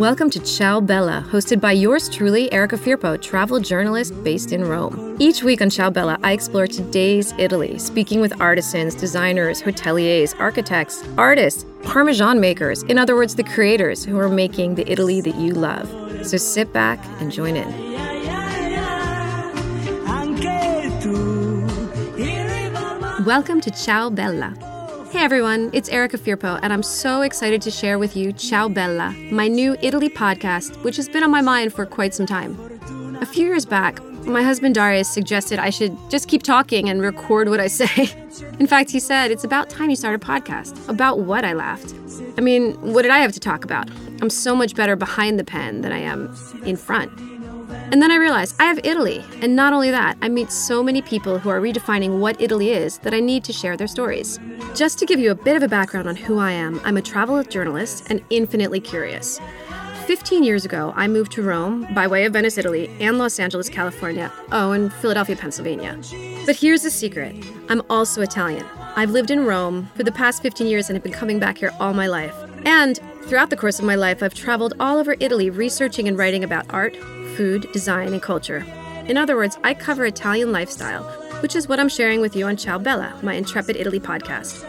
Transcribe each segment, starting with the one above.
Welcome to Ciao Bella, hosted by yours truly, Erica Firpo, travel journalist based in Rome. Each week on Ciao Bella, I explore today's Italy, speaking with artisans, designers, hoteliers, architects, artists, parmesan makers, in other words, the creators who are making the Italy that you love. So sit back and join in. Welcome to Ciao Bella. Hey everyone, it's Erica Firpo, and I'm so excited to share with you Ciao Bella, my new Italy podcast, which has been on my mind for quite some time. A few years back, my husband Darius suggested I should just keep talking and record what I say. In fact, he said, It's about time you start a podcast. About what I laughed. I mean, what did I have to talk about? I'm so much better behind the pen than I am in front. And then I realized I have Italy. And not only that, I meet so many people who are redefining what Italy is that I need to share their stories. Just to give you a bit of a background on who I am, I'm a travel journalist and infinitely curious. 15 years ago, I moved to Rome by way of Venice, Italy, and Los Angeles, California. Oh, and Philadelphia, Pennsylvania. But here's the secret I'm also Italian. I've lived in Rome for the past 15 years and have been coming back here all my life. And throughout the course of my life, I've traveled all over Italy researching and writing about art, food, design, and culture. In other words, I cover Italian lifestyle, which is what I'm sharing with you on Ciao Bella, my Intrepid Italy podcast.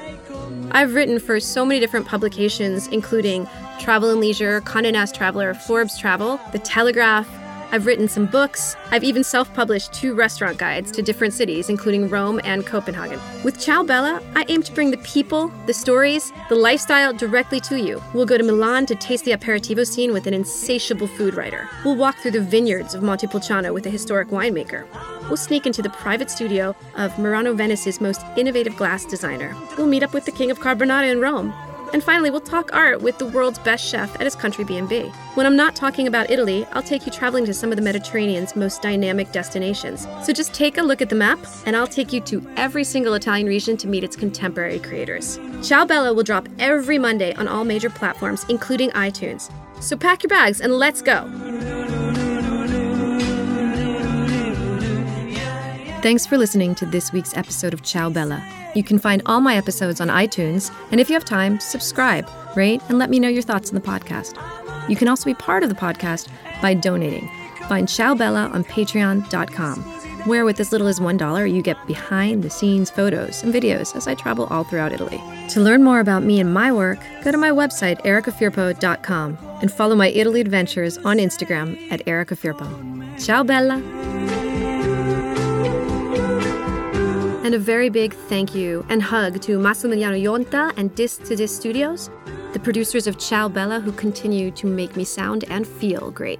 I've written for so many different publications, including Travel and Leisure, Condé Nast Traveler, Forbes Travel, The Telegraph, I've written some books. I've even self published two restaurant guides to different cities, including Rome and Copenhagen. With Ciao Bella, I aim to bring the people, the stories, the lifestyle directly to you. We'll go to Milan to taste the aperitivo scene with an insatiable food writer. We'll walk through the vineyards of Montepulciano with a historic winemaker. We'll sneak into the private studio of Murano Venice's most innovative glass designer. We'll meet up with the king of carbonara in Rome. And finally, we'll talk art with the world's best chef at his country B&B. When I'm not talking about Italy, I'll take you traveling to some of the Mediterranean's most dynamic destinations. So just take a look at the map, and I'll take you to every single Italian region to meet its contemporary creators. Ciao Bella will drop every Monday on all major platforms, including iTunes. So pack your bags and let's go! Thanks for listening to this week's episode of Ciao Bella. You can find all my episodes on iTunes, and if you have time, subscribe, rate, and let me know your thoughts on the podcast. You can also be part of the podcast by donating. Find Ciao Bella on patreon.com, where with as little as $1, you get behind the scenes photos and videos as I travel all throughout Italy. To learn more about me and my work, go to my website, ericafirpo.com, and follow my Italy adventures on Instagram at ericafirpo. Ciao Bella! And a very big thank you and hug to Massimiliano Yonta and Disc to Disc Studios, the producers of Ciao Bella who continue to make me sound and feel great.